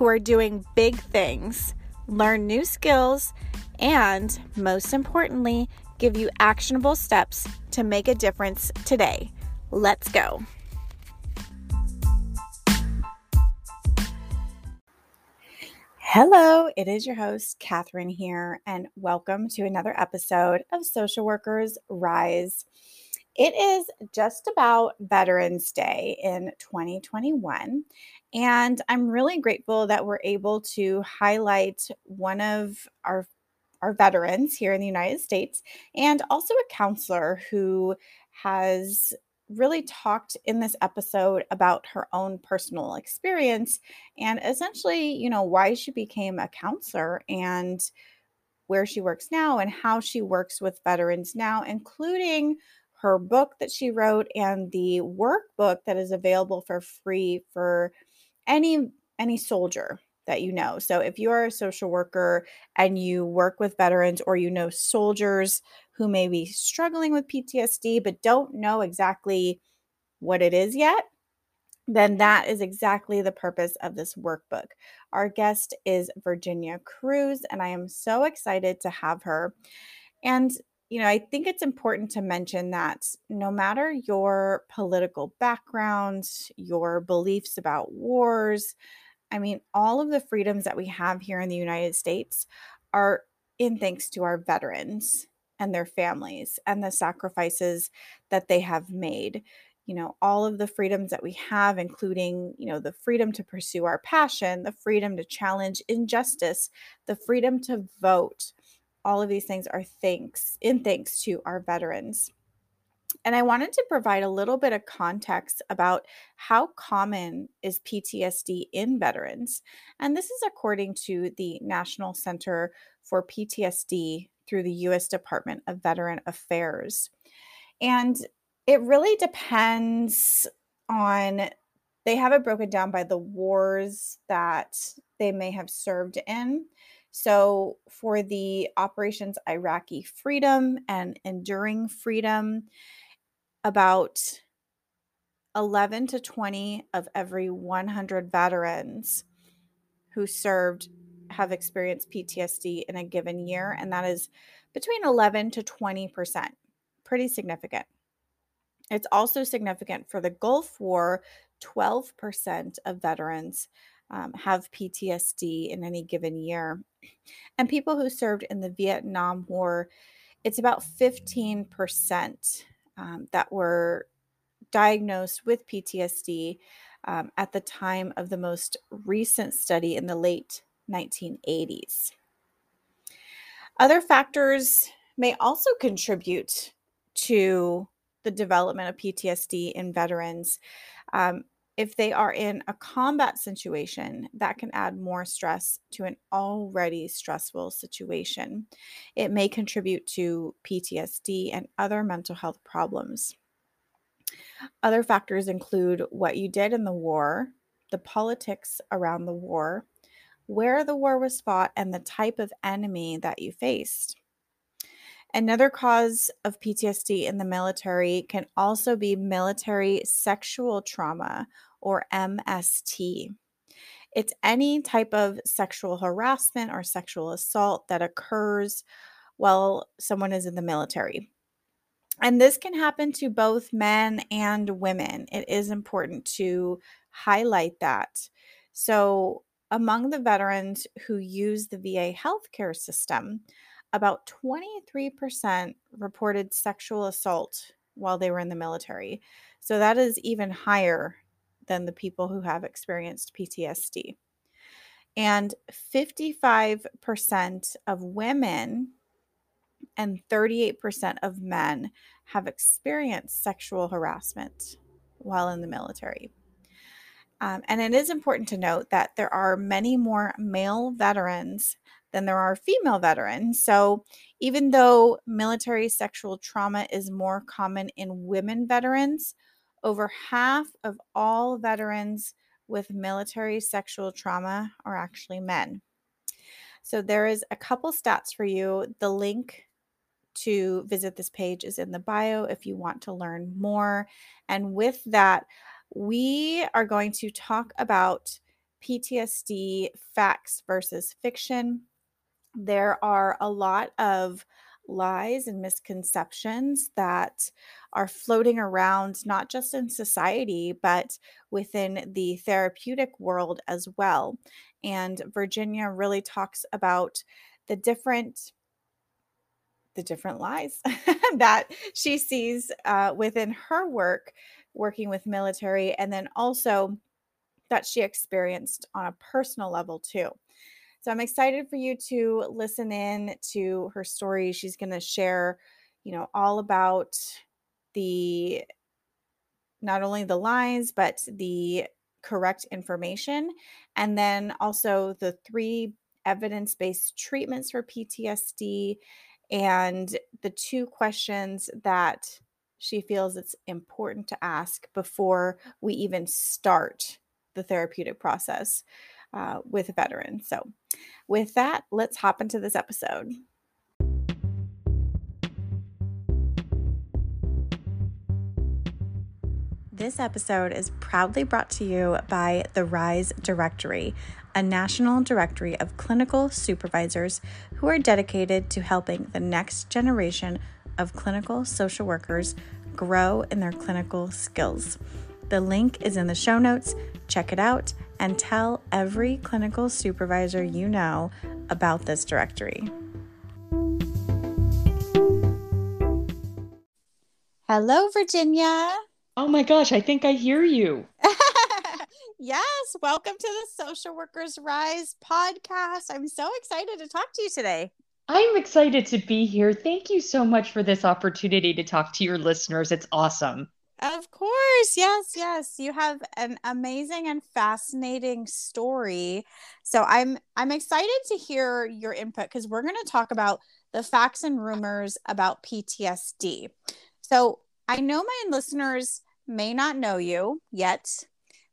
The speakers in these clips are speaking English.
who are doing big things, learn new skills, and most importantly, give you actionable steps to make a difference today. Let's go. Hello, it is your host, Catherine here, and welcome to another episode of Social Workers Rise. It is just about Veterans Day in 2021. And I'm really grateful that we're able to highlight one of our our veterans here in the United States and also a counselor who has really talked in this episode about her own personal experience and essentially, you know, why she became a counselor and where she works now and how she works with veterans now, including her book that she wrote and the workbook that is available for free for any any soldier that you know. So if you are a social worker and you work with veterans or you know soldiers who may be struggling with PTSD but don't know exactly what it is yet, then that is exactly the purpose of this workbook. Our guest is Virginia Cruz, and I am so excited to have her. And you know, I think it's important to mention that no matter your political background, your beliefs about wars, I mean, all of the freedoms that we have here in the United States are in thanks to our veterans and their families and the sacrifices that they have made. You know, all of the freedoms that we have, including, you know, the freedom to pursue our passion, the freedom to challenge injustice, the freedom to vote, all of these things are thanks in thanks to our veterans. And I wanted to provide a little bit of context about how common is PTSD in veterans. And this is according to the National Center for PTSD through the US Department of Veteran Affairs. And it really depends on, they have it broken down by the wars that they may have served in. So, for the Operations Iraqi Freedom and Enduring Freedom, about 11 to 20 of every 100 veterans who served have experienced PTSD in a given year, and that is between 11 to 20%. Pretty significant. It's also significant for the Gulf War, 12% of veterans um, have PTSD in any given year. And people who served in the Vietnam War, it's about 15% um, that were diagnosed with PTSD um, at the time of the most recent study in the late 1980s. Other factors may also contribute to the development of PTSD in veterans. Um, if they are in a combat situation, that can add more stress to an already stressful situation. It may contribute to PTSD and other mental health problems. Other factors include what you did in the war, the politics around the war, where the war was fought, and the type of enemy that you faced. Another cause of PTSD in the military can also be military sexual trauma or MST. It's any type of sexual harassment or sexual assault that occurs while someone is in the military. And this can happen to both men and women. It is important to highlight that. So, among the veterans who use the VA healthcare system, about 23% reported sexual assault while they were in the military. So that is even higher than the people who have experienced PTSD. And 55% of women and 38% of men have experienced sexual harassment while in the military. Um, and it is important to note that there are many more male veterans than there are female veterans. So, even though military sexual trauma is more common in women veterans, over half of all veterans with military sexual trauma are actually men. So, there is a couple stats for you. The link to visit this page is in the bio if you want to learn more. And with that, we are going to talk about PTSD facts versus fiction. There are a lot of lies and misconceptions that are floating around, not just in society, but within the therapeutic world as well. And Virginia really talks about the different the different lies that she sees uh, within her work working with military and then also that she experienced on a personal level too. So I'm excited for you to listen in to her story. She's going to share, you know, all about the not only the lies but the correct information and then also the three evidence-based treatments for PTSD and the two questions that she feels it's important to ask before we even start the therapeutic process uh, with veterans. So, with that, let's hop into this episode. This episode is proudly brought to you by the RISE Directory, a national directory of clinical supervisors who are dedicated to helping the next generation of clinical social workers grow in their clinical skills. The link is in the show notes. Check it out and tell every clinical supervisor you know about this directory. Hello, Virginia. Oh my gosh, I think I hear you. yes, welcome to the Social Workers Rise podcast. I'm so excited to talk to you today. I'm excited to be here. Thank you so much for this opportunity to talk to your listeners. It's awesome. Of course. Yes, yes. You have an amazing and fascinating story. So I'm I'm excited to hear your input cuz we're going to talk about the facts and rumors about PTSD. So I know my listeners may not know you yet,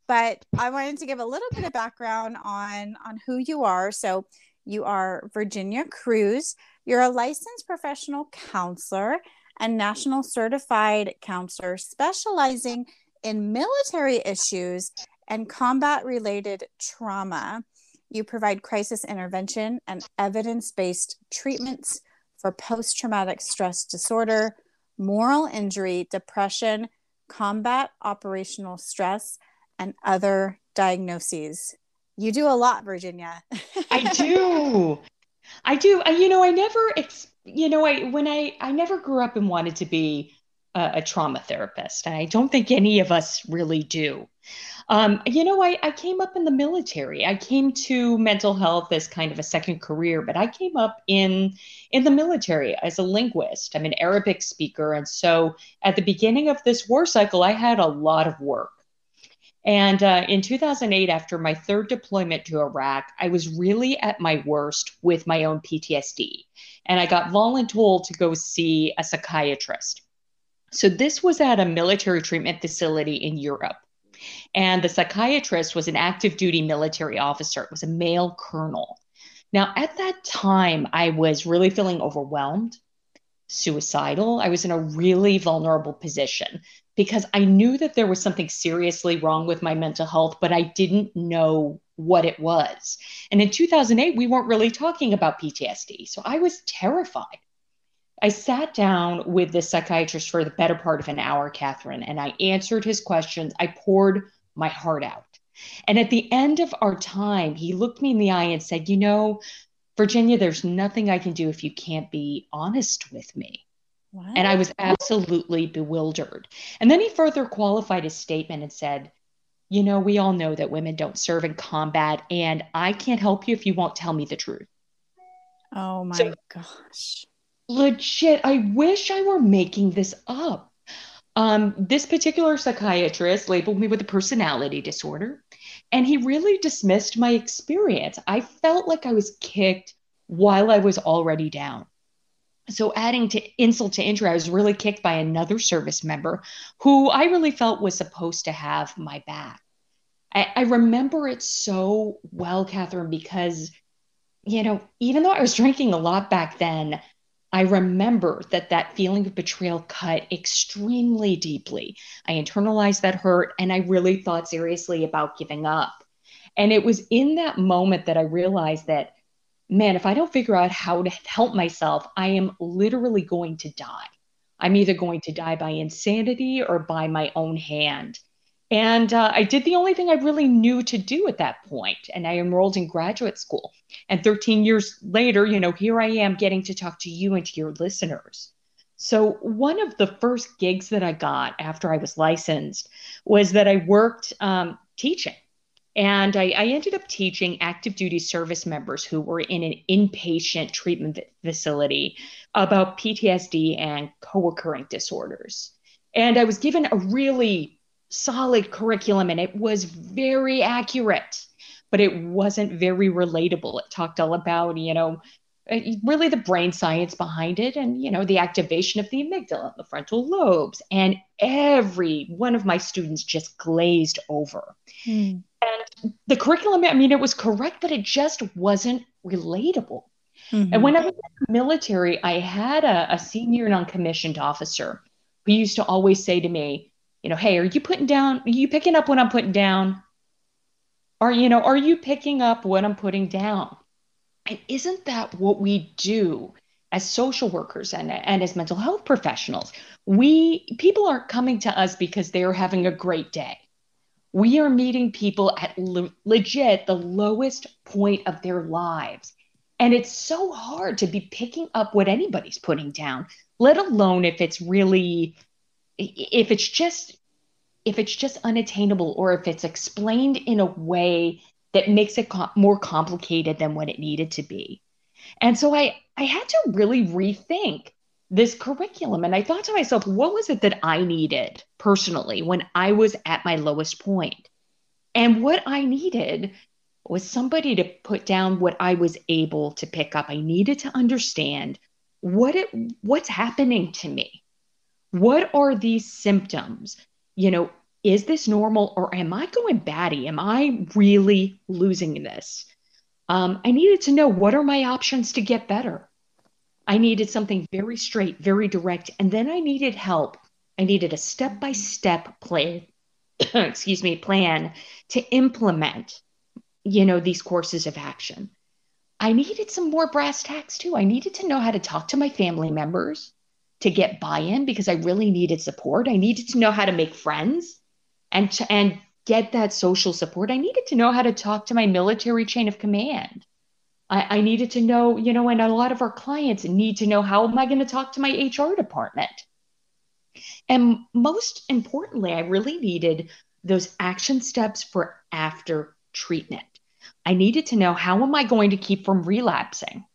but I wanted to give a little bit of background on on who you are. So you are Virginia Cruz. You're a licensed professional counselor and national certified counselor specializing in military issues and combat related trauma. You provide crisis intervention and evidence based treatments for post traumatic stress disorder, moral injury, depression, combat operational stress, and other diagnoses. You do a lot, Virginia. I do. I do. I, you know, I never, ex- you know, I, when I, I never grew up and wanted to be a, a trauma therapist. I don't think any of us really do. Um, you know, I, I came up in the military. I came to mental health as kind of a second career, but I came up in in the military as a linguist. I'm an Arabic speaker, and so at the beginning of this war cycle, I had a lot of work. And uh, in 2008, after my third deployment to Iraq, I was really at my worst with my own PTSD. And I got voluntold to go see a psychiatrist. So this was at a military treatment facility in Europe. And the psychiatrist was an active duty military officer, it was a male colonel. Now, at that time, I was really feeling overwhelmed, suicidal. I was in a really vulnerable position because I knew that there was something seriously wrong with my mental health, but I didn't know what it was. And in 2008, we weren't really talking about PTSD. So I was terrified. I sat down with this psychiatrist for the better part of an hour, Catherine, and I answered his questions. I poured my heart out. And at the end of our time, he looked me in the eye and said, You know, Virginia, there's nothing I can do if you can't be honest with me. And I was absolutely bewildered. And then he further qualified his statement and said, You know, we all know that women don't serve in combat, and I can't help you if you won't tell me the truth. Oh my so, gosh. Legit, I wish I were making this up. Um, this particular psychiatrist labeled me with a personality disorder. And he really dismissed my experience. I felt like I was kicked while I was already down. So, adding to insult to injury, I was really kicked by another service member who I really felt was supposed to have my back. I, I remember it so well, Catherine, because, you know, even though I was drinking a lot back then, I remember that that feeling of betrayal cut extremely deeply. I internalized that hurt and I really thought seriously about giving up. And it was in that moment that I realized that man, if I don't figure out how to help myself, I am literally going to die. I'm either going to die by insanity or by my own hand. And uh, I did the only thing I really knew to do at that point, and I enrolled in graduate school. And 13 years later, you know, here I am getting to talk to you and to your listeners. So, one of the first gigs that I got after I was licensed was that I worked um, teaching. And I, I, ended up teaching active duty service members who were in an inpatient treatment facility about PTSD and co occurring disorders. And I was given a really solid curriculum, and it was very accurate, but it wasn't very relatable. It talked all about, you know, uh, really the brain science behind it and you know the activation of the amygdala and the frontal lobes and every one of my students just glazed over mm. And the curriculum i mean it was correct but it just wasn't relatable mm-hmm. and when i was in the military i had a, a senior non-commissioned officer who used to always say to me you know hey are you putting down are you picking up what i'm putting down or you know are you picking up what i'm putting down and isn't that what we do as social workers and, and as mental health professionals? We people aren't coming to us because they are having a great day. We are meeting people at le- legit the lowest point of their lives. And it's so hard to be picking up what anybody's putting down, let alone if it's really if it's just if it's just unattainable or if it's explained in a way that makes it co- more complicated than what it needed to be. And so I I had to really rethink this curriculum and I thought to myself, what was it that I needed personally when I was at my lowest point? And what I needed was somebody to put down what I was able to pick up. I needed to understand what it what's happening to me. What are these symptoms? You know, is this normal or am I going batty? Am I really losing this? Um, I needed to know what are my options to get better. I needed something very straight, very direct, and then I needed help. I needed a step by step plan, excuse me, plan to implement, you know, these courses of action. I needed some more brass tacks too. I needed to know how to talk to my family members to get buy in because I really needed support. I needed to know how to make friends and and get that social support, I needed to know how to talk to my military chain of command. I, I needed to know, you know, and a lot of our clients need to know how am I going to talk to my HR department? And most importantly, I really needed those action steps for after treatment. I needed to know how am I going to keep from relapsing?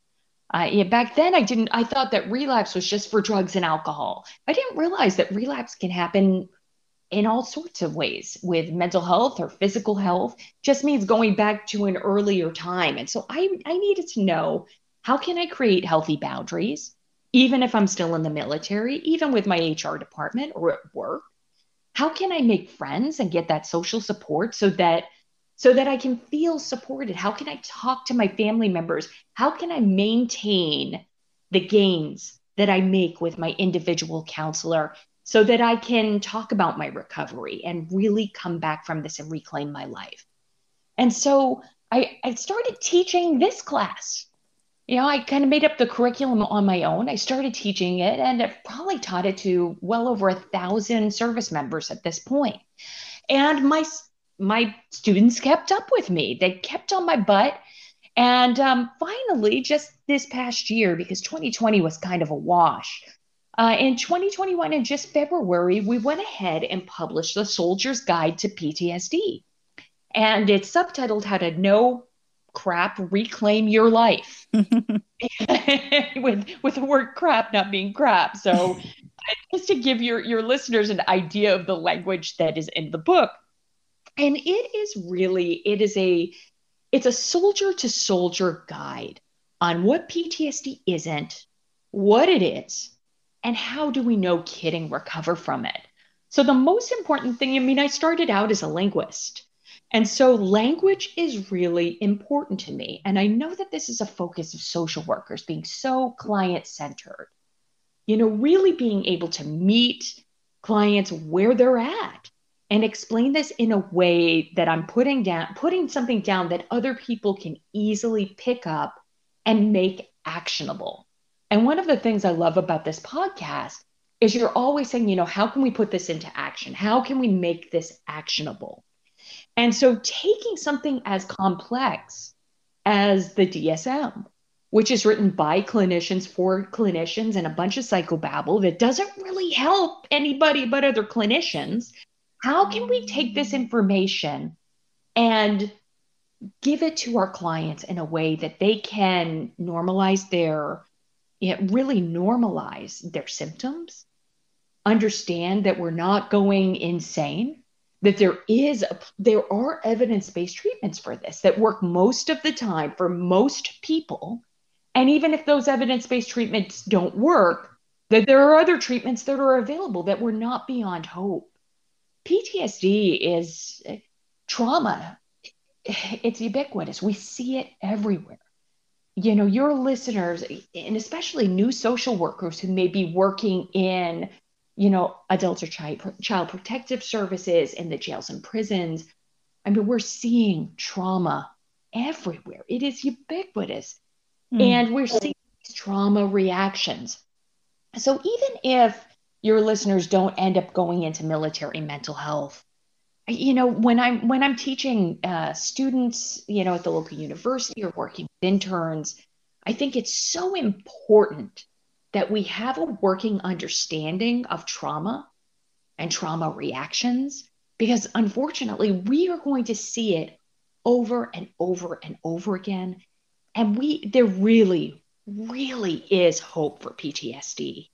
Uh, yeah, back then, I didn't. I thought that relapse was just for drugs and alcohol. I didn't realize that relapse can happen in all sorts of ways with mental health or physical health just means going back to an earlier time. And so i i needed to know how can i create healthy boundaries even if i'm still in the military even with my hr department or at work? How can i make friends and get that social support so that so that i can feel supported? How can i talk to my family members? How can i maintain the gains that I make with my individual counselor so that I can talk about my recovery and really come back from this and reclaim my life. And so I, I started teaching this class. You know, I kind of made up the curriculum on my own. I started teaching it and I've probably taught it to well over a thousand service members at this point. And my my students kept up with me. They kept on my butt. And um, finally, just this past year, because 2020 was kind of a wash, uh, in 2021, in just February, we went ahead and published the Soldier's Guide to PTSD. And it's subtitled How to Know Crap, Reclaim Your Life. with, with the word crap not being crap. So, just to give your, your listeners an idea of the language that is in the book, And it is really, it is a, it's a soldier to soldier guide on what PTSD isn't, what it is, and how do we know kidding recover from it. So the most important thing, I mean, I started out as a linguist. And so language is really important to me. And I know that this is a focus of social workers being so client centered. You know, really being able to meet clients where they're at and explain this in a way that I'm putting down putting something down that other people can easily pick up and make actionable. And one of the things I love about this podcast is you're always saying, you know, how can we put this into action? How can we make this actionable? And so taking something as complex as the DSM, which is written by clinicians for clinicians and a bunch of psychobabble that doesn't really help anybody but other clinicians, how can we take this information and give it to our clients in a way that they can normalize their you know, really normalize their symptoms understand that we're not going insane that there is a, there are evidence-based treatments for this that work most of the time for most people. And even if those evidence-based treatments don't work that there are other treatments that are available that we're not beyond hope. Ptsd is eh, trauma it's ubiquitous. We see it everywhere you know your listeners and especially new social workers who may be working in you know, adult or child, child protective services in the jails and prisons. I mean, we're seeing trauma everywhere. It is ubiquitous. Mm. And we're seeing trauma reactions. So even if your listeners don't end up going into military mental health, you know, when I'm when I'm teaching uh, students, you know, at the local university or working with interns, I think it's so important that we have a working understanding of trauma and trauma reactions because unfortunately we are going to see it over and over and over again. And we there really really is hope for PTSD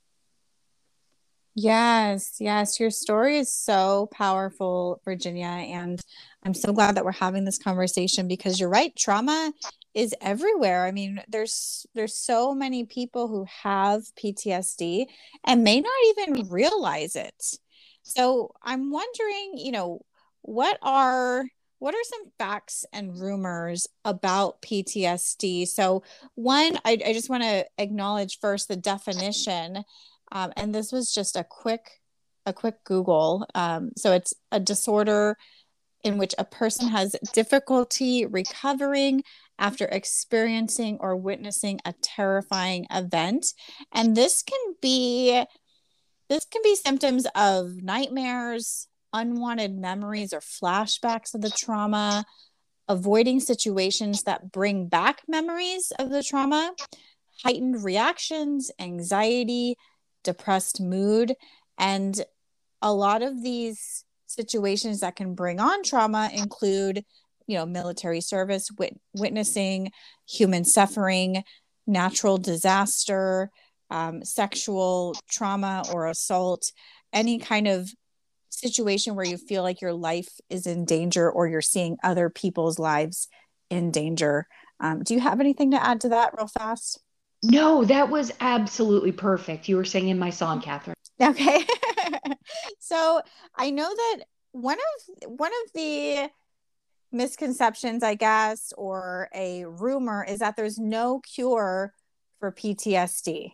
Yes, yes. Your story is so powerful, Virginia. And I'm so glad that we're having this conversation because you're right. Trauma is everywhere. I mean, there's there's so many people who have PTSD and may not even realize it. So I'm wondering, you know, what are what are some facts and rumors about PTSD? So, one, I, I just want to acknowledge first the definition um, and this was just a quick a quick google. Um, so it's a disorder in which a person has difficulty recovering after experiencing or witnessing a terrifying event. And this can be this can be symptoms of nightmares unwanted memories or flashbacks of the trauma avoiding situations that bring back memories of the trauma heightened reactions anxiety depressed mood. And a lot of these situations that can bring on trauma include, you know, military service, wit- witnessing human suffering, natural disaster, um, sexual trauma or assault, any kind of situation where you feel like your life is in danger or you're seeing other people's lives in danger. Um, do you have anything to add to that, real fast? No, that was absolutely perfect. You were singing my song, Catherine. Okay. so I know that one of one of the misconceptions, I guess, or a rumor is that there's no cure for PTSD.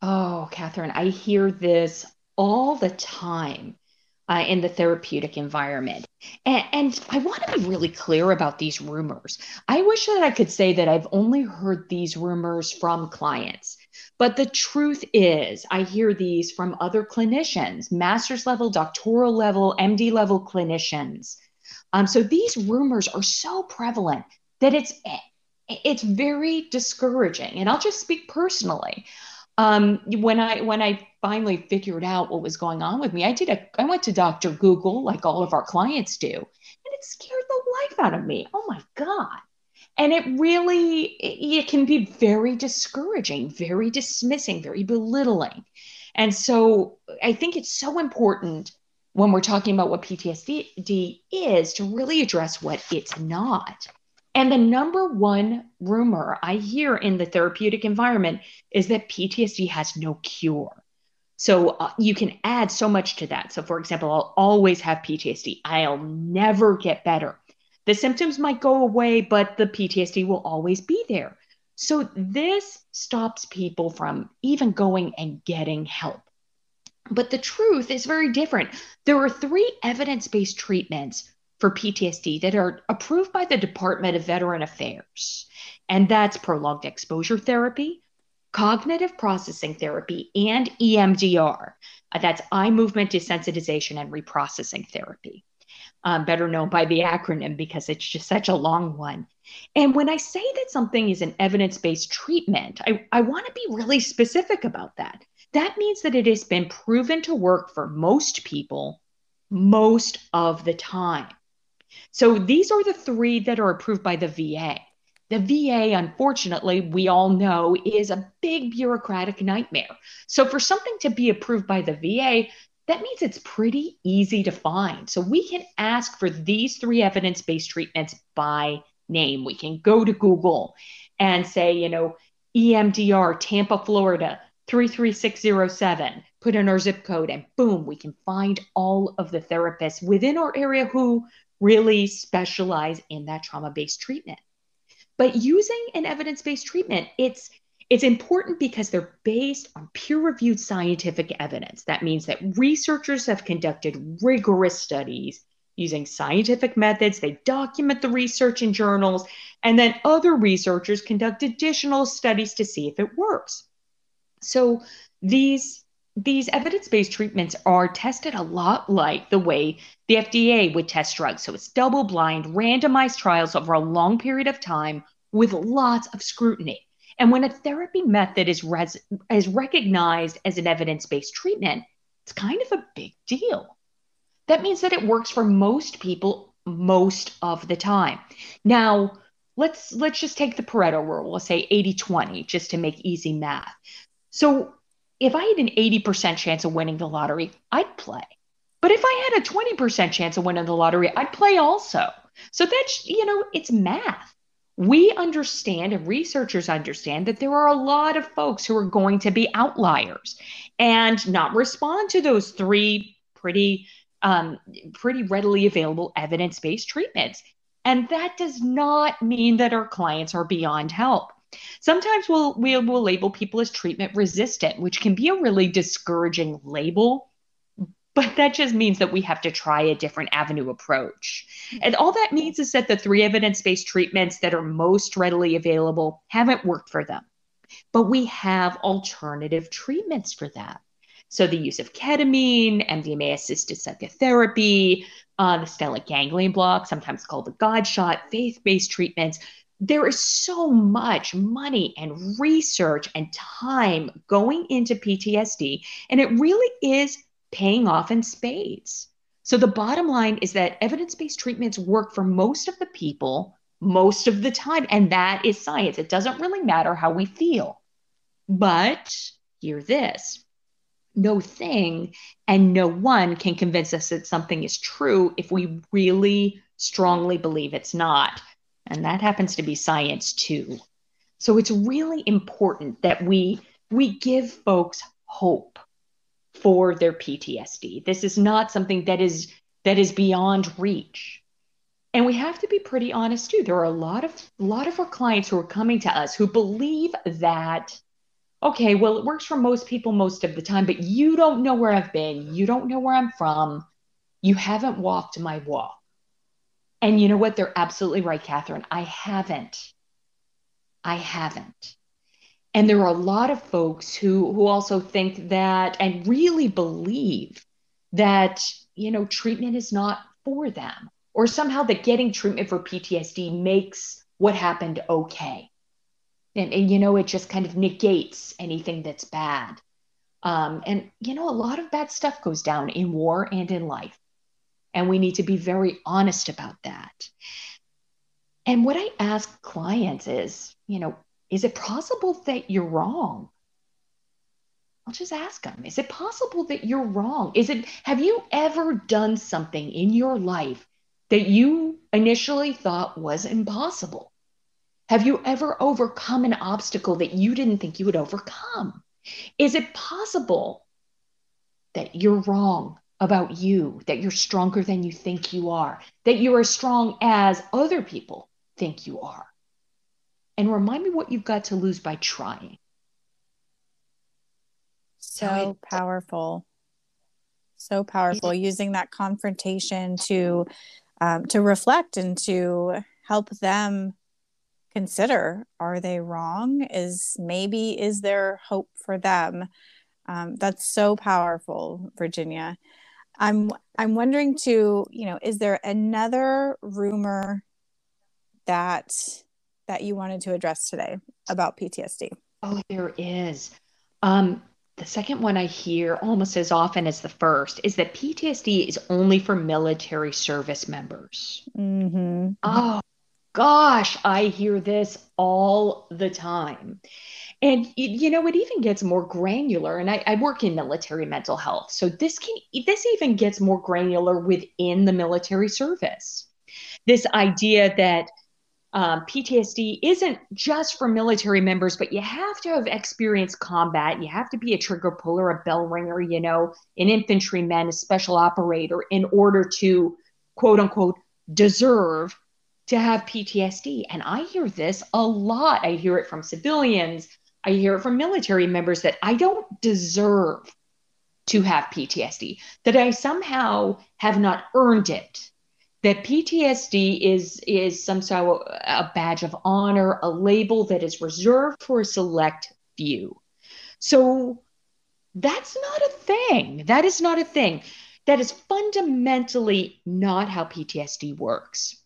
Oh, Catherine, I hear this all the time uh, in the therapeutic environment. And, and I want to be really clear about these rumors. I wish that I could say that I've only heard these rumors from clients. But the truth is, I hear these from other clinicians, master's level, doctoral level, MD level clinicians. Um, so these rumors are so prevalent that it's it's very discouraging. And I'll just speak personally um, when I when I finally figured out what was going on with me, I did a I went to Dr. Google like all of our clients do, and it scared the life out of me. Oh my god. And it really it, it can be very discouraging, very dismissing, very belittling. And so I think it's so important when we're talking about what PTSD is to really address what it's not. And the number one rumor I hear in the therapeutic environment is that PTSD has no cure. So uh, you can add so much to that. So, for example, I'll always have PTSD, I'll never get better. The symptoms might go away, but the PTSD will always be there. So, this stops people from even going and getting help. But the truth is very different. There are three evidence based treatments for PTSD that are approved by the Department of Veteran Affairs, and that's prolonged exposure therapy, cognitive processing therapy, and EMDR. Uh, that's eye movement desensitization and reprocessing therapy. Um, better known by the acronym because it's just such a long one. And when I say that something is an evidence based treatment, I, I want to be really specific about that that means that it has been proven to work for most people most of the time. So these are the three that are approved by the VA. The VA, unfortunately, we all know, is a big bureaucratic nightmare. So for something to be approved by the VA, that means it's pretty easy to find. So we can ask for these three evidence based treatments by name. We can go to Google and say, you know, EMDR, Tampa, Florida, 33607, put in our zip code, and boom, we can find all of the therapists within our area who really specialize in that trauma based treatment. But using an evidence based treatment, it's it's important because they're based on peer reviewed scientific evidence. That means that researchers have conducted rigorous studies using scientific methods. They document the research in journals, and then other researchers conduct additional studies to see if it works. So these these evidence-based treatments are tested a lot like the way the FDA would test drugs. So it's double-blind, randomized trials over a long period of time with lots of scrutiny. And when a therapy method is, res- is recognized as an evidence-based treatment, it's kind of a big deal. That means that it works for most people most of the time. Now, let's let's just take the Pareto rule. Let's say 80-20 just to make easy math. So if I had an 80% chance of winning the lottery, I'd play. But if I had a 20% chance of winning the lottery, I'd play also. So that's, you know, it's math. We understand and researchers understand that there are a lot of folks who are going to be outliers and not respond to those three pretty um, pretty readily available evidence-based treatments. And that does not mean that our clients are beyond help. Sometimes we'll, we will label people as treatment resistant, which can be a really discouraging label. But that just means that we have to try a different avenue approach. And all that means is that the three evidence based treatments that are most readily available haven't worked for them. But we have alternative treatments for that. So the use of ketamine, MDMA assisted psychotherapy, uh, the stellate ganglion block, sometimes called the God shot, faith based treatments there is so much money and research and time going into PTSD, and it really is paying off in spades. So, the bottom line is that evidence based treatments work for most of the people most of the time, and that is science. It doesn't really matter how we feel. But hear this no thing and no one can convince us that something is true if we really strongly believe it's not and that happens to be science too. So it's really important that we we give folks hope for their PTSD. This is not something that is that is beyond reach. And we have to be pretty honest too. There are a lot of a lot of our clients who are coming to us who believe that okay, well it works for most people most of the time, but you don't know where I've been. You don't know where I'm from. You haven't walked my walk. And you know what? They're absolutely right, Catherine. I haven't. I haven't. And there are a lot of folks who who also think that and really believe that, you know, treatment is not for them or somehow that getting treatment for PTSD makes what happened okay. And, and you know, it just kind of negates anything that's bad. Um, and, you know, a lot of bad stuff goes down in war and in life. And we need to be very honest about that. And what I ask clients is, you know, is it possible that you're wrong? I'll just ask them, is it possible that you're wrong? Is it, have you ever done something in your life that you initially thought was impossible? Have you ever overcome an obstacle that you didn't think you would overcome? Is it possible that you're wrong about you, that you're stronger than you think you are, that you're as strong as other people think you are? And remind me what you've got to lose by trying. So powerful. So powerful using that confrontation to um, to reflect and to help them consider are they wrong is maybe is there hope for them um, that's so powerful virginia i'm i'm wondering too you know is there another rumor that that you wanted to address today about ptsd oh there is um the second one I hear almost as often as the first is that PTSD is only for military service members. Mm-hmm. Oh, gosh, I hear this all the time. And you know, it even gets more granular. And I, I, work in military mental health, so this can this even gets more granular within the military service. This idea that um, PTSD isn't just for military members, but you have to have experienced combat. You have to be a trigger puller, a bell ringer, you know, an infantryman, a special operator, in order to quote unquote deserve to have PTSD. And I hear this a lot. I hear it from civilians, I hear from military members that I don't deserve to have PTSD, that I somehow have not earned it. That PTSD is is some sort of a badge of honor, a label that is reserved for a select few. So that's not a thing. That is not a thing. That is fundamentally not how PTSD works.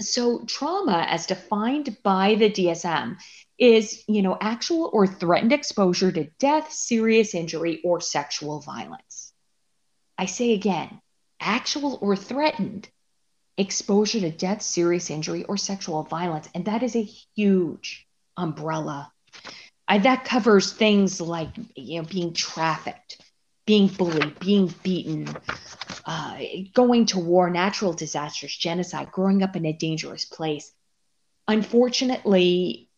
So trauma as defined by the DSM is, you know, actual or threatened exposure to death, serious injury or sexual violence. I say again, actual or threatened exposure to death, serious injury or sexual violence and that is a huge umbrella. I, that covers things like you know being trafficked, being bullied, being beaten, uh, going to war, natural disasters, genocide, growing up in a dangerous place. Unfortunately,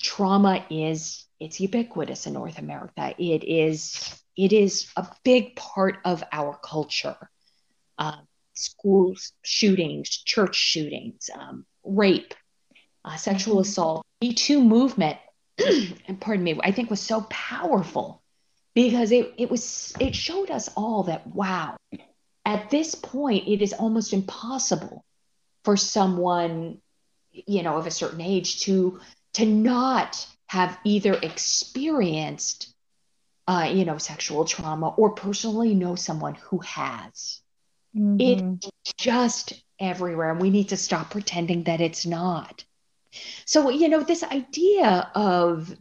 trauma is it's ubiquitous in North America. It is it is a big part of our culture. Uh, school shootings, church shootings, um, rape, uh, sexual mm-hmm. assault. Me Too movement, and pardon me, I think was so powerful because it, it was it showed us all that wow at this point it is almost impossible for someone you know of a certain age to to not have either experienced uh, you know sexual trauma or personally know someone who has mm-hmm. it's just everywhere and we need to stop pretending that it's not so you know this idea of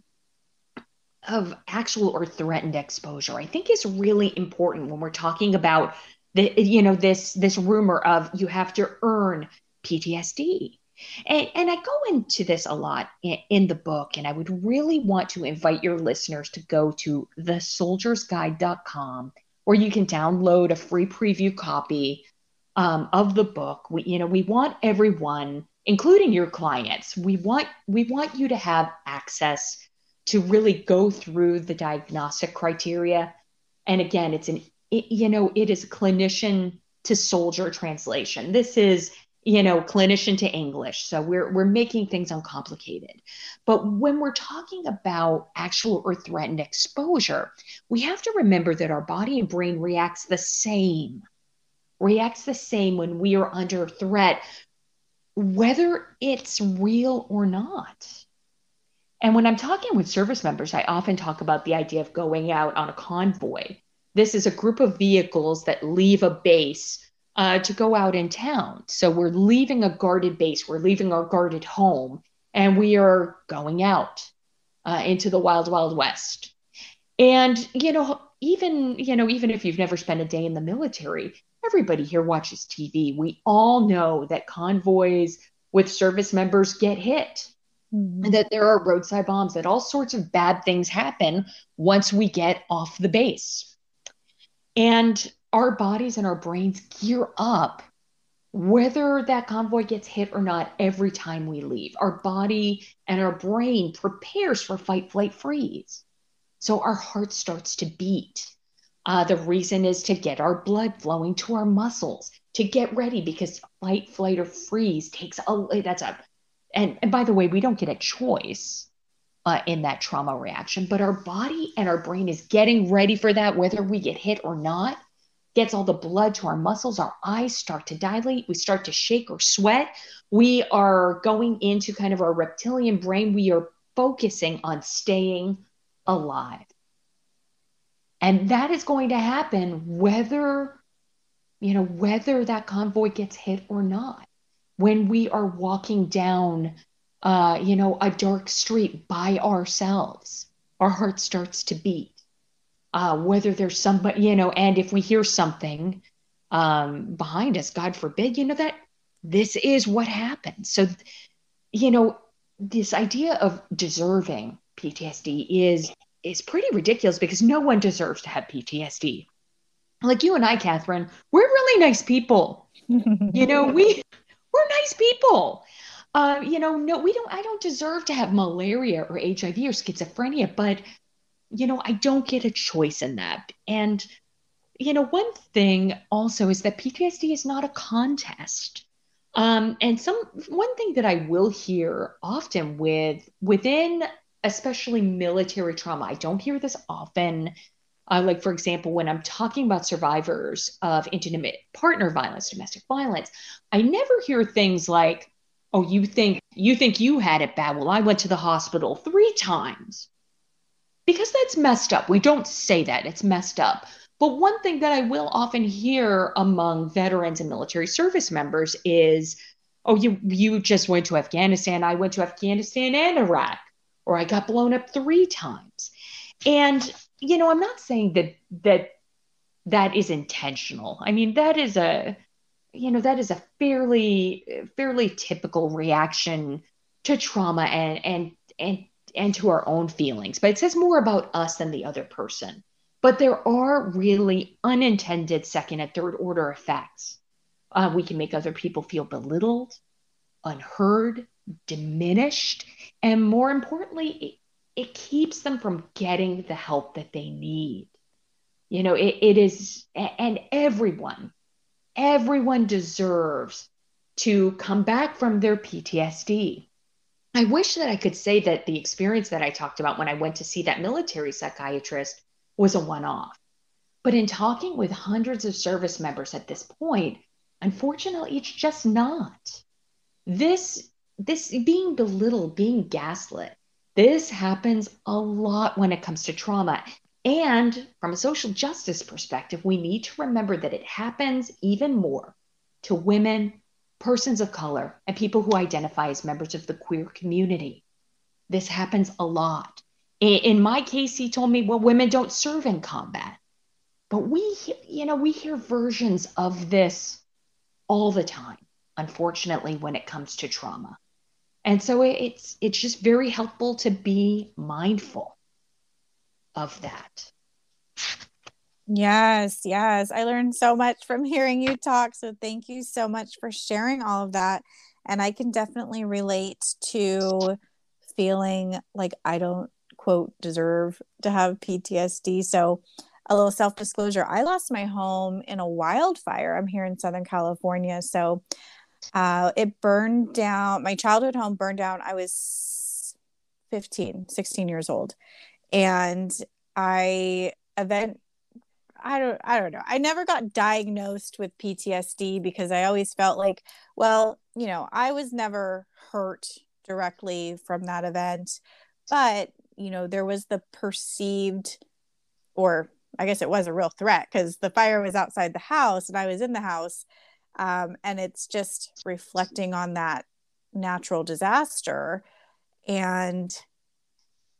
of actual or threatened exposure i think is really important when we're talking about the you know this this rumor of you have to earn ptsd and, and i go into this a lot in, in the book and i would really want to invite your listeners to go to thesoldiersguide.com where you can download a free preview copy um, of the book. We you know we want everyone including your clients we want we want you to have access to really go through the diagnostic criteria. And again, it's an, it, you know, it is clinician to soldier translation. This is, you know, clinician to English. So we're, we're making things uncomplicated. But when we're talking about actual or threatened exposure, we have to remember that our body and brain reacts the same, reacts the same when we are under threat, whether it's real or not. And when I'm talking with service members, I often talk about the idea of going out on a convoy. This is a group of vehicles that leave a base uh, to go out in town. So we're leaving a guarded base, we're leaving our guarded home, and we are going out uh, into the wild, wild west. And, you know, even, you know, even if you've never spent a day in the military, everybody here watches TV. We all know that convoys with service members get hit mm-hmm. that there are roadside bombs, that all sorts of bad things happen once we get off the base. And our bodies and our brains gear up whether that convoy gets hit or not every time we leave. Our body and our brain prepares for fight, flight, freeze. So our heart starts to beat. Uh, the reason is to get our blood flowing to our muscles, to get ready because fight, flight, or freeze takes a that's a and, and by the way, we don't get a choice uh, in that trauma reaction, but our body and our brain is getting ready for that, whether we get hit or not gets all the blood to our muscles, our eyes start to dilate, we start to shake or sweat. We are going into kind of our reptilian brain. We are focusing on staying alive. And that is going to happen whether, you know, whether that convoy gets hit or not. When we are walking down, uh, you know, a dark street by ourselves, our heart starts to beat uh, whether there's somebody, you know, and if we hear something um, behind us, God forbid, you know, that this is what happens. So, you know, this idea of deserving PTSD is is pretty ridiculous because no one deserves to have PTSD. Like you and I, Catherine, we're really nice people. you know, we we're nice people. Uh, you know, no, we don't. I don't deserve to have malaria or HIV or schizophrenia, but you know, I don't get a choice in that. And, you know, one thing also is that PTSD is not a contest. Um, and some one thing that I will hear often with within especially military trauma, I don't hear this often. Uh, like for example, when I'm talking about survivors of intimate partner violence, domestic violence, I never hear things like, "Oh, you think you think you had it bad? Well, I went to the hospital three times." because that's messed up. We don't say that, it's messed up. But one thing that I will often hear among veterans and military service members is, oh, you you just went to Afghanistan. I went to Afghanistan and Iraq, or I got blown up three times. And you know, I'm not saying that that that is intentional. I mean, that is a you know, that is a fairly fairly typical reaction to trauma and and and and to our own feelings, but it says more about us than the other person. But there are really unintended second and third order effects. Uh, we can make other people feel belittled, unheard, diminished, and more importantly, it, keeps them from getting the help that they need. You know, it, it is, and everyone, everyone deserves to come back from their PTSD I wish that I could say that the experience that I talked about when I went to see that military psychiatrist was a one off. But in talking with hundreds of service members at this point, unfortunately, it's just not. This, this being belittled, being gaslit, this happens a lot when it comes to trauma. And from a social justice perspective, we need to remember that it happens even more to women persons of color, and people who identify as members of the queer community. This happens a lot. In my case, he told me, well, women don't serve in combat. But we, you know, we hear versions of this all the time, unfortunately, when it comes to trauma. And so it's it's just very helpful to be mindful of that. Yes, yes. I learned so much from hearing you talk. So thank you so much for sharing all of that. And I can definitely relate to feeling like I don't, quote, deserve to have PTSD. So a little self disclosure I lost my home in a wildfire. I'm here in Southern California. So uh, it burned down, my childhood home burned down. I was 15, 16 years old. And I event I don't I don't know. I never got diagnosed with PTSD because I always felt like, well, you know, I was never hurt directly from that event, but you know, there was the perceived or I guess it was a real threat because the fire was outside the house and I was in the house. Um, and it's just reflecting on that natural disaster. And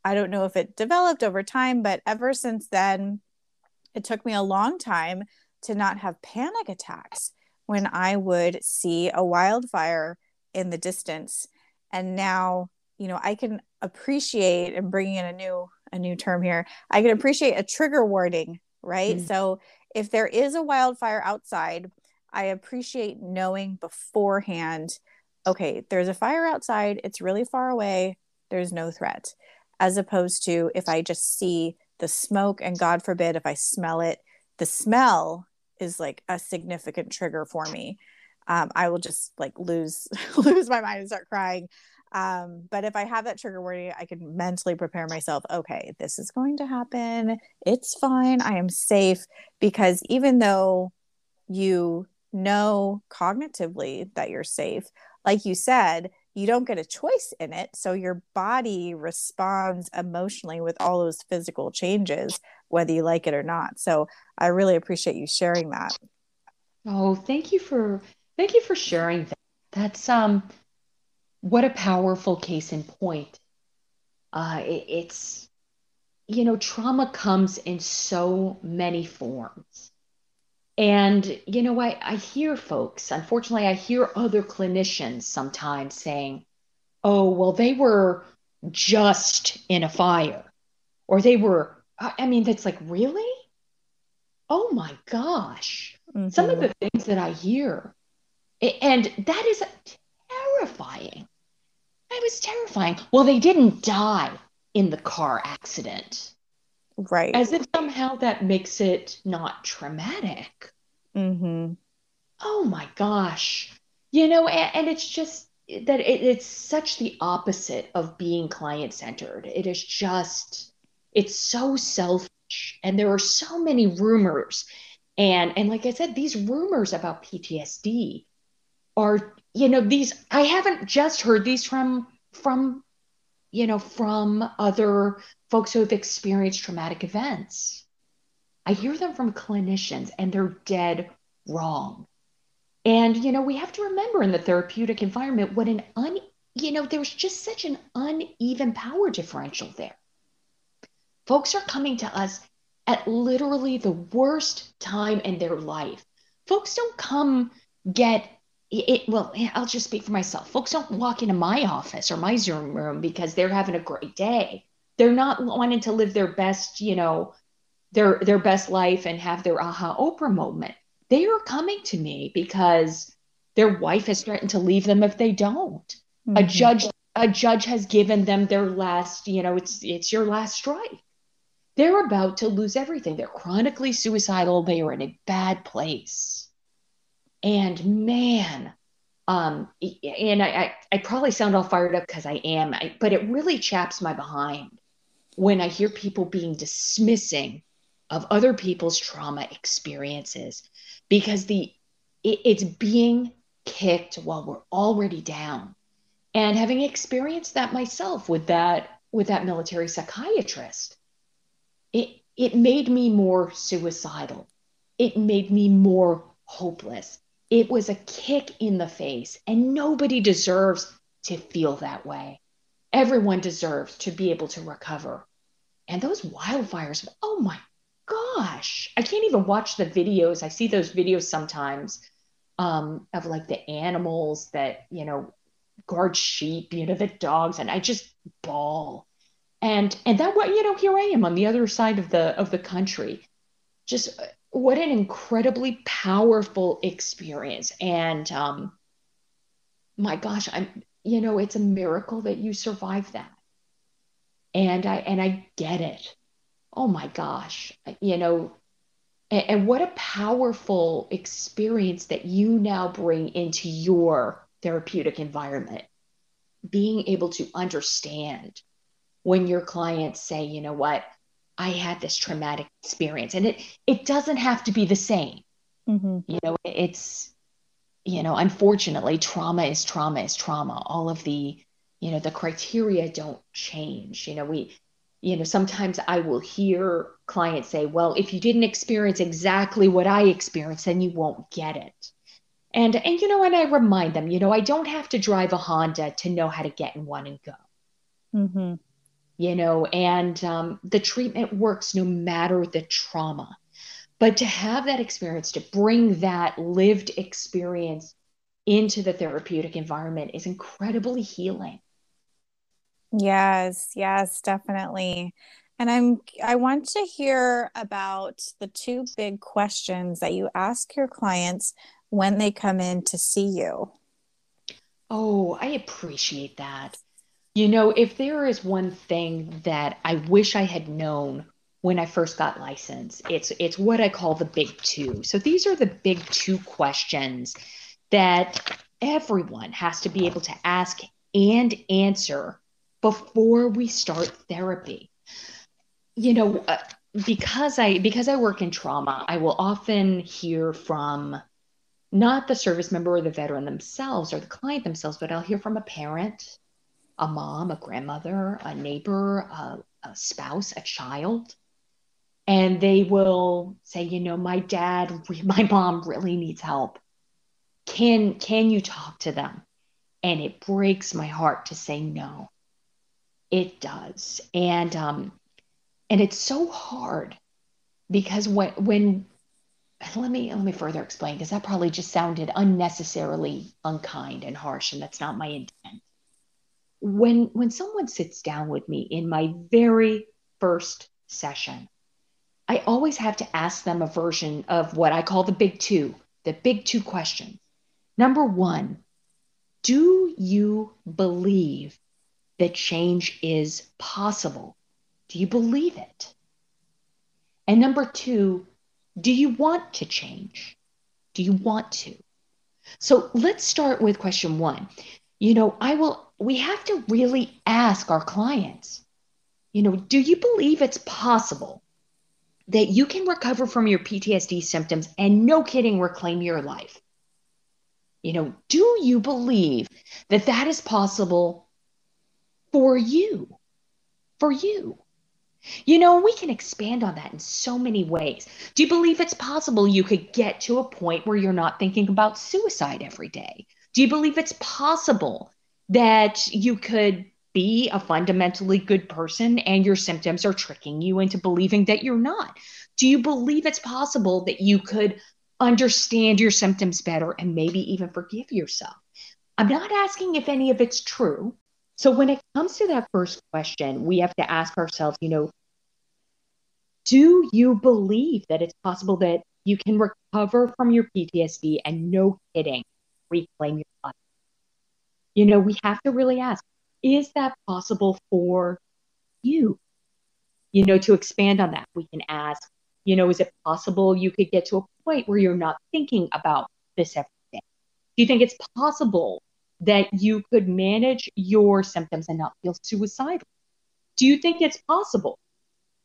I don't know if it developed over time, but ever since then, it took me a long time to not have panic attacks when I would see a wildfire in the distance. And now, you know, I can appreciate and bringing in a new a new term here. I can appreciate a trigger warning, right? Mm-hmm. So if there is a wildfire outside, I appreciate knowing beforehand, okay, there's a fire outside, it's really far away, there's no threat. As opposed to if I just see the smoke and God forbid if I smell it, the smell is like a significant trigger for me. Um, I will just like lose lose my mind and start crying. Um, but if I have that trigger warning, I can mentally prepare myself. Okay, this is going to happen. It's fine. I am safe because even though you know cognitively that you're safe, like you said, you don't get a choice in it. So your body responds emotionally with all those physical changes, whether you like it or not. So I really appreciate you sharing that. Oh, thank you for thank you for sharing that. That's um what a powerful case in point. Uh, it, it's, you know, trauma comes in so many forms. And, you know, I, I hear folks, unfortunately, I hear other clinicians sometimes saying, oh, well, they were just in a fire, or they were, I mean, that's like, really? Oh my gosh. Mm-hmm. Some of mm-hmm. the things that I hear, and that is terrifying. It was terrifying. Well, they didn't die in the car accident. Right. As if somehow that makes it not traumatic. Mm-hmm. Oh my gosh. You know, and, and it's just that it, it's such the opposite of being client centered. It is just, it's so selfish. And there are so many rumors. And, and like I said, these rumors about PTSD are you know these i haven't just heard these from from you know from other folks who have experienced traumatic events. I hear them from clinicians and they're dead wrong. And you know we have to remember in the therapeutic environment what an un you know there's just such an uneven power differential there. Folks are coming to us at literally the worst time in their life. Folks don't come get it, well, I'll just speak for myself. Folks don't walk into my office or my Zoom room because they're having a great day. They're not wanting to live their best, you know, their their best life and have their aha Oprah moment. They are coming to me because their wife has threatened to leave them if they don't. Mm-hmm. A judge a judge has given them their last, you know, it's it's your last strike. They're about to lose everything. They're chronically suicidal. They are in a bad place. And man, um, and I, I, I probably sound all fired up because I am, I, but it really chaps my behind when I hear people being dismissing of other people's trauma experiences because the it, it's being kicked while we're already down. And having experienced that myself with that with that military psychiatrist, it it made me more suicidal. It made me more hopeless it was a kick in the face, and nobody deserves to feel that way. Everyone deserves to be able to recover. And those wildfires, oh my gosh, I can't even watch the videos. I see those videos sometimes um, of like the animals that, you know, guard sheep, you know, the dogs, and I just bawl. And and that what you know, here I am on the other side of the of the country, just what an incredibly powerful experience. And um, my gosh, I'm you know, it's a miracle that you survived that. And I and I get it. Oh my gosh. You know, and, and what a powerful experience that you now bring into your therapeutic environment. Being able to understand when your clients say, you know what, I had this traumatic experience. And it it doesn't have to be the same. Mm-hmm. You know, it's you know, unfortunately, trauma is trauma is trauma. All of the, you know, the criteria don't change. You know, we, you know, sometimes I will hear clients say, well, if you didn't experience exactly what I experienced, then you won't get it. And and you know, and I remind them, you know, I don't have to drive a Honda to know how to get in one and go. Mm-hmm you know, and um, the treatment works no matter the trauma. But to have that experience, to bring that lived experience into the therapeutic environment is incredibly healing. Yes, yes, definitely. And I'm I want to hear about the two big questions that you ask your clients when they come in to see you. Oh, I appreciate that. You know, if there is one thing that I wish I had known when I first got licensed, it's it's what I call the big two. So these are the big two questions that everyone has to be able to ask and answer before we start therapy. You know, uh, because I because I work in trauma, I will often hear from not the service member or the veteran themselves or the client themselves, but I'll hear from a parent, a mom, a grandmother, a neighbor, a, a spouse, a child. And they will say, you know, my dad, my mom really needs help. Can can you talk to them? And it breaks my heart to say no. It does. And um and it's so hard because when when let me let me further explain because that probably just sounded unnecessarily unkind and harsh and that's not my intent when when someone sits down with me in my very first session i always have to ask them a version of what i call the big two the big two questions number 1 do you believe that change is possible do you believe it and number 2 do you want to change? Do you want to? So let's start with question one. You know, I will, we have to really ask our clients, you know, do you believe it's possible that you can recover from your PTSD symptoms and no kidding, reclaim your life? You know, do you believe that that is possible for you? For you? You know, we can expand on that in so many ways. Do you believe it's possible you could get to a point where you're not thinking about suicide every day? Do you believe it's possible that you could be a fundamentally good person and your symptoms are tricking you into believing that you're not? Do you believe it's possible that you could understand your symptoms better and maybe even forgive yourself? I'm not asking if any of it's true. So when it comes to that first question, we have to ask ourselves, you know, do you believe that it's possible that you can recover from your PTSD and no kidding, reclaim your life? You know, we have to really ask, is that possible for you? You know, to expand on that, we can ask, you know, is it possible you could get to a point where you're not thinking about this every day? Do you think it's possible that you could manage your symptoms and not feel suicidal? Do you think it's possible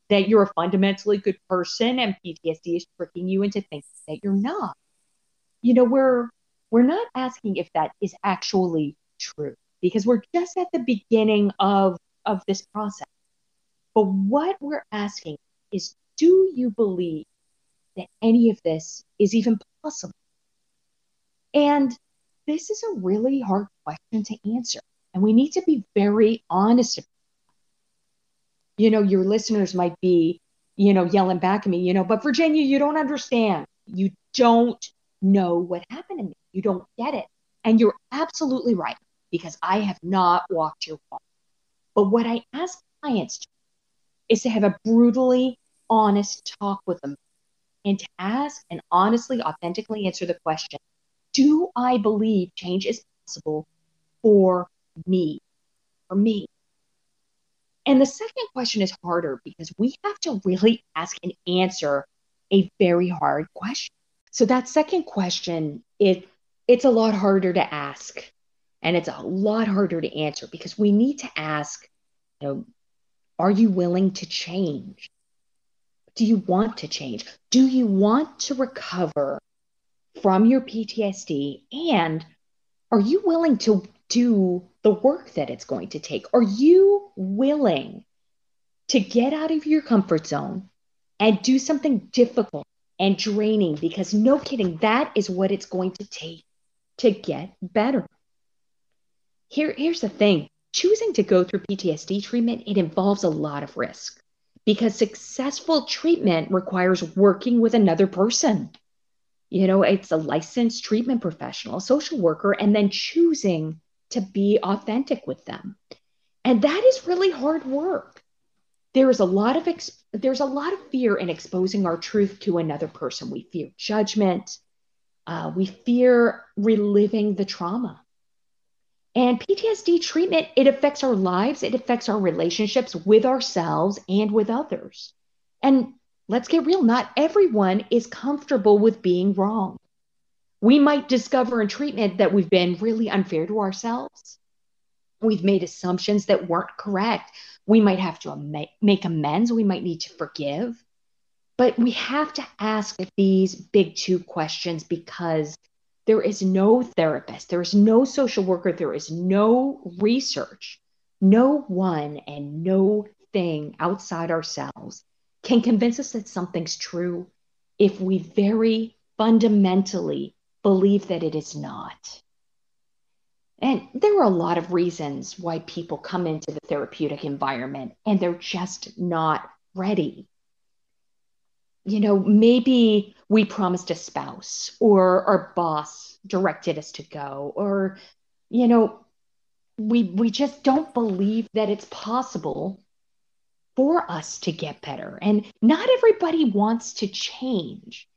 that you're a fundamentally good person and PTSD is tricking you into thinking that you're not? You know, we're we're not asking if that is actually true because we're just at the beginning of of this process. But what we're asking is do you believe that any of this is even possible? And this is a really hard question to answer. And we need to be very honest. You know, your listeners might be, you know, yelling back at me, you know, but Virginia, you don't understand. You don't know what happened to me. You don't get it. And you're absolutely right because I have not walked your walk. But what I ask clients to is to have a brutally honest talk with them and to ask and honestly, authentically answer the question do I believe change is possible for me? For me. And the second question is harder because we have to really ask and answer a very hard question. So that second question, it it's a lot harder to ask and it's a lot harder to answer because we need to ask, you know, are you willing to change? Do you want to change? Do you want to recover from your PTSD? And are you willing to do the work that it's going to take? Are you willing to get out of your comfort zone and do something difficult and draining? Because no kidding, that is what it's going to take to get better. Here, here's the thing choosing to go through PTSD treatment, it involves a lot of risk because successful treatment requires working with another person you know, it's a licensed treatment professional, a social worker, and then choosing to be authentic with them. And that is really hard work. There is a lot of ex- there's a lot of fear in exposing our truth to another person. We fear judgment. Uh, we fear reliving the trauma. And PTSD treatment, it affects our lives, it affects our relationships with ourselves and with others. And let's get real, not everyone is comfortable with being wrong. We might discover in treatment that we've been really unfair to ourselves. We've made assumptions that weren't correct. We might have to make amends. We might need to forgive. But we have to ask these big two questions because there is no therapist, there is no social worker, there is no research, no one and no thing outside ourselves can convince us that something's true if we very fundamentally believe that it is not. And there are a lot of reasons why people come into the therapeutic environment and they're just not ready. You know, maybe we promised a spouse or our boss directed us to go or you know, we we just don't believe that it's possible for us to get better. And not everybody wants to change.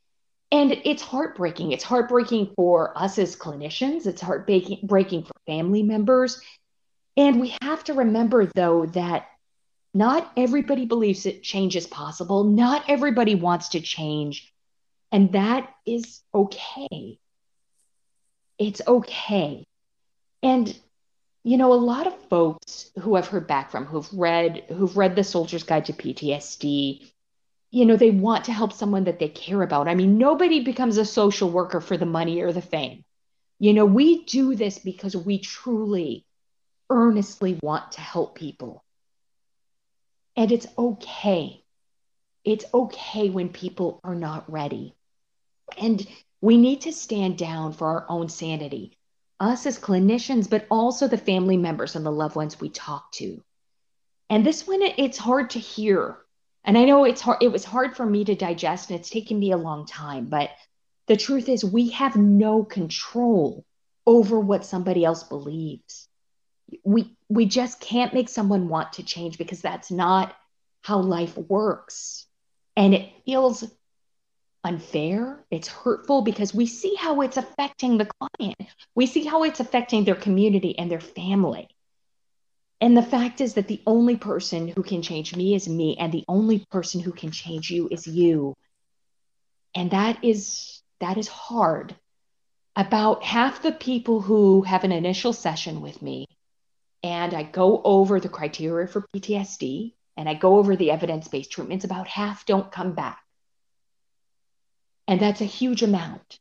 And it's heartbreaking. It's heartbreaking for us as clinicians, it's heartbreaking for family members. And we have to remember, though, that not everybody believes that change is possible. Not everybody wants to change. And that is okay. It's okay. And you know, a lot of folks who I've heard back from who've read who've read the Soldier's Guide to PTSD you know, they want to help someone that they care about. I mean, nobody becomes a social worker for the money or the fame. You know, we do this because we truly, earnestly want to help people. And it's okay. It's okay when people are not ready. And we need to stand down for our own sanity, us as clinicians, but also the family members and the loved ones we talk to. And this one, it's hard to hear and I know it's hard, it was hard for me to digest and it's taken me a long time, but the truth is we have no control over what somebody else believes. We we just can't make someone want to change because that's not how life works. And it feels unfair, it's hurtful because we see how it's affecting the client. We see how it's affecting their community and their family. And the fact is that the only person who can change me is me, and the only person who can change you is you. And that is that is hard. About half the people who have an initial session with me, and I go over the criteria for PTSD and I go over the evidence-based treatments, about half don't come back. And that's a huge amount.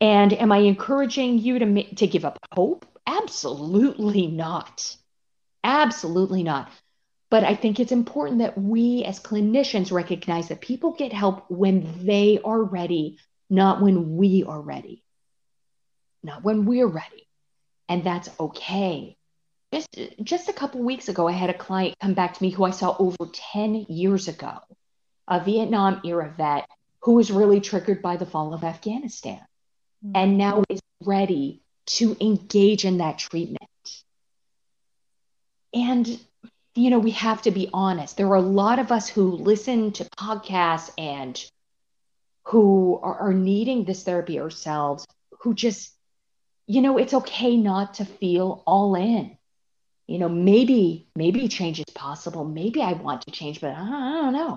And am I encouraging you to, to give up hope? Absolutely not. Absolutely not. But I think it's important that we as clinicians recognize that people get help when they are ready, not when we are ready. Not when we're ready. And that's okay. Just, just a couple weeks ago, I had a client come back to me who I saw over 10 years ago, a Vietnam era vet who was really triggered by the fall of Afghanistan mm-hmm. and now is ready to engage in that treatment and, you know, we have to be honest. There are a lot of us who listen to podcasts and who are, are needing this therapy ourselves, who just, you know, it's okay not to feel all in. You know, maybe, maybe change is possible. Maybe I want to change, but I don't know.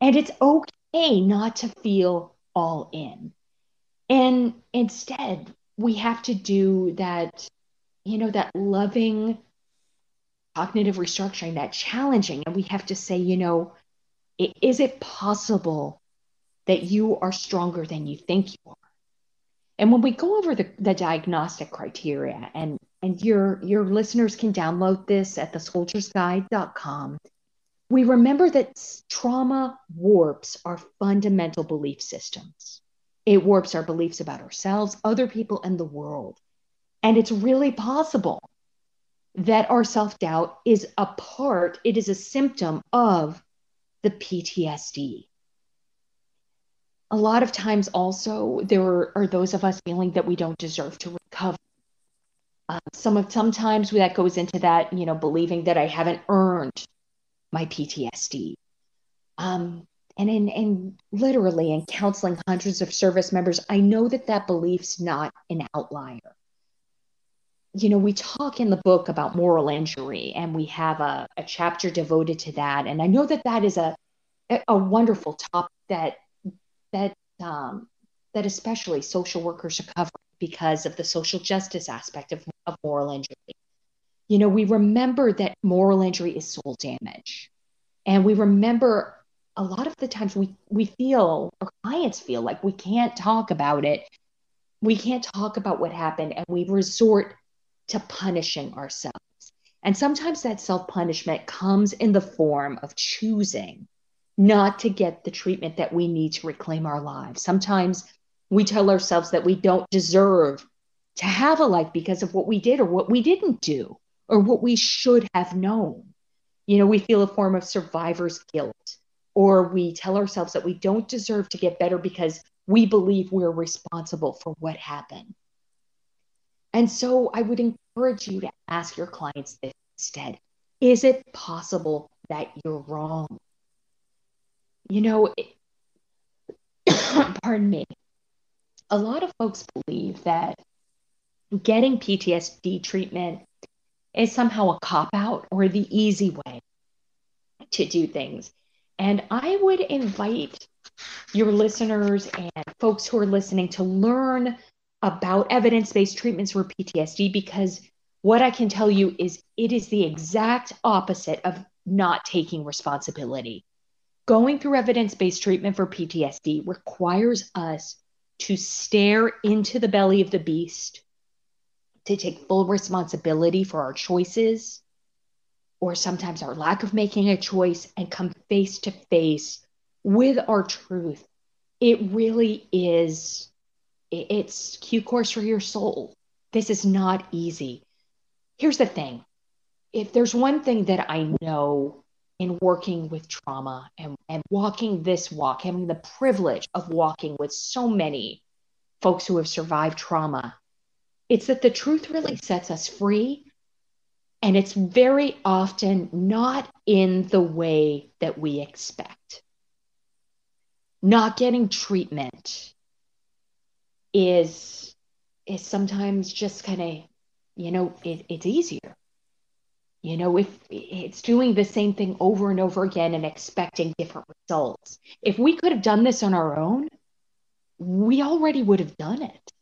And it's okay not to feel all in. And instead, we have to do that, you know, that loving cognitive restructuring, that challenging. And we have to say, you know, is it possible that you are stronger than you think you are? And when we go over the, the diagnostic criteria, and, and your, your listeners can download this at thesoldiersguide.com, we remember that trauma warps our fundamental belief systems. It warps our beliefs about ourselves, other people, and the world. And it's really possible that our self doubt is a part, it is a symptom of the PTSD. A lot of times, also, there are, those of us feeling that we don't deserve to recover. Some of sometimes that goes into that, you know, believing that I haven't earned my PTSD. Um, and in, in literally in counseling hundreds of service members, I know that that belief's not an outlier. You know, we talk in the book about moral injury, and we have a, a chapter devoted to that. And I know that that is a a wonderful topic that that um, that especially social workers are covering because of the social justice aspect of, of moral injury. You know, we remember that moral injury is soul damage. And we remember a lot of the times we, we feel, our clients feel like we can't talk about it. We can't talk about what happened, and we resort to punishing ourselves. And sometimes that self punishment comes in the form of choosing not to get the treatment that we need to reclaim our lives. Sometimes we tell ourselves that we don't deserve to have a life because of what we did or what we didn't do or what we should have known. You know, we feel a form of survivor's guilt, or we tell ourselves that we don't deserve to get better because we believe we're responsible for what happened. And so I would encourage you to ask your clients this instead Is it possible that you're wrong? You know, it, pardon me, a lot of folks believe that getting PTSD treatment is somehow a cop out or the easy way to do things. And I would invite your listeners and folks who are listening to learn about evidence based treatments for PTSD because what I can tell you is it is the exact opposite of not taking responsibility. Going through evidence based treatment for PTSD requires us to stare into the belly of the beast, to take full responsibility for our choices, or sometimes our lack of making a choice, and come face to face with our truth. It really is, it's Q course for your soul. This is not easy. Here's the thing if there's one thing that I know in working with trauma and, and walking this walk, having the privilege of walking with so many folks who have survived trauma, it's that the truth really sets us free. And it's very often not in the way that we expect. Not getting treatment is is sometimes just kind of, you know, it, it's easier you know, if it's doing the same thing over and over again and expecting different results. If we could have done this on our own, we already would have done it.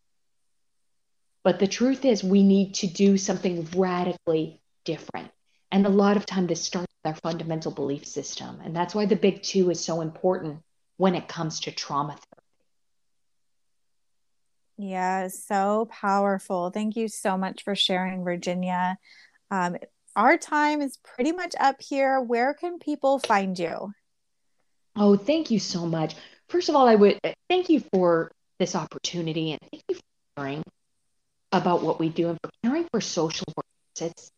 But the truth is, we need to do something radically different. And a lot of time, this starts with our fundamental belief system. And that's why the big two is so important when it comes to trauma therapy. Yeah, so powerful. Thank you so much for sharing, Virginia. Um, our time is pretty much up here. Where can people find you? Oh, thank you so much. First of all, I would thank you for this opportunity and thank you for caring about what we do and for caring for social workers. It's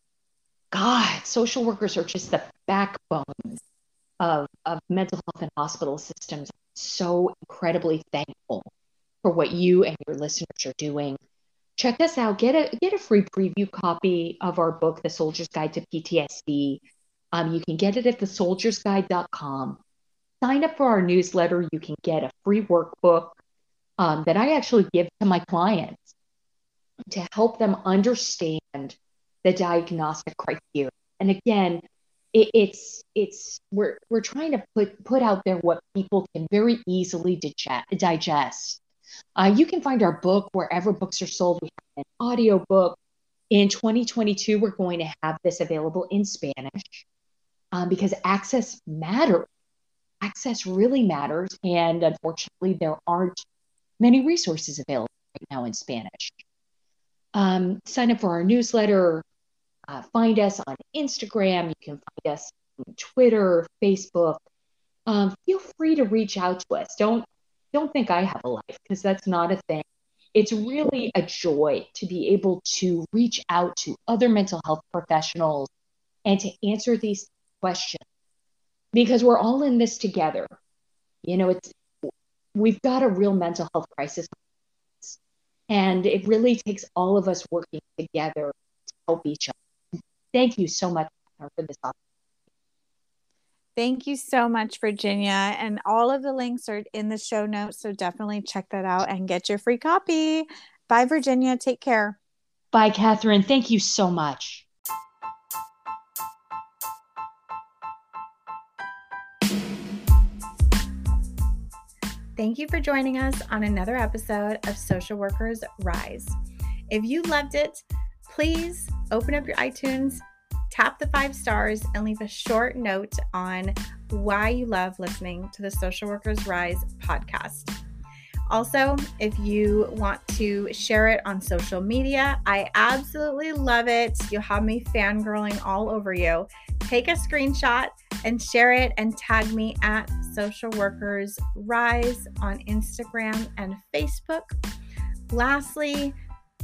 God, social workers are just the backbone of, of mental health and hospital systems. So incredibly thankful for what you and your listeners are doing check us out. Get a get a free preview copy of our book, The Soldier's Guide to PTSD. Um, you can get it at thesoldiersguide.com. Sign up for our newsletter. You can get a free workbook um, that I actually give to my clients to help them understand the diagnostic criteria. And again, it, it's it's we're we're trying to put put out there what people can very easily digest, digest uh, you can find our book wherever books are sold. We have an audio book. In 2022, we're going to have this available in Spanish um, because access matters. Access really matters. And unfortunately, there aren't many resources available right now in Spanish. Um, sign up for our newsletter. Uh, find us on Instagram. You can find us on Twitter, Facebook. Um, feel free to reach out to us. Don't don't think I have a life because that's not a thing. It's really a joy to be able to reach out to other mental health professionals and to answer these questions because we're all in this together. You know, it's we've got a real mental health crisis and it really takes all of us working together to help each other. Thank you so much for this opportunity. Thank you so much, Virginia. And all of the links are in the show notes. So definitely check that out and get your free copy. Bye, Virginia. Take care. Bye, Catherine. Thank you so much. Thank you for joining us on another episode of Social Workers Rise. If you loved it, please open up your iTunes, tap the five stars, and leave a short note on why you love listening to the Social Workers Rise podcast. Also, if you want to share it on social media, I absolutely love it. You'll have me fangirling all over you. Take a screenshot and share it and tag me at Social Workers Rise on Instagram and Facebook. Lastly,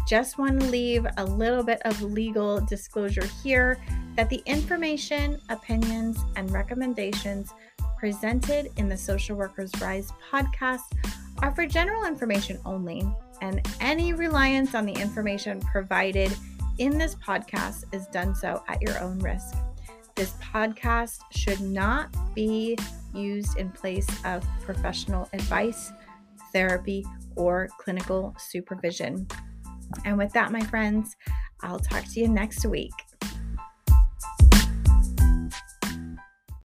just want to leave a little bit of legal disclosure here that the information, opinions, and recommendations presented in the Social Workers Rise podcast are for general information only, and any reliance on the information provided in this podcast is done so at your own risk. This podcast should not be used in place of professional advice, therapy, or clinical supervision. And with that, my friends, I'll talk to you next week.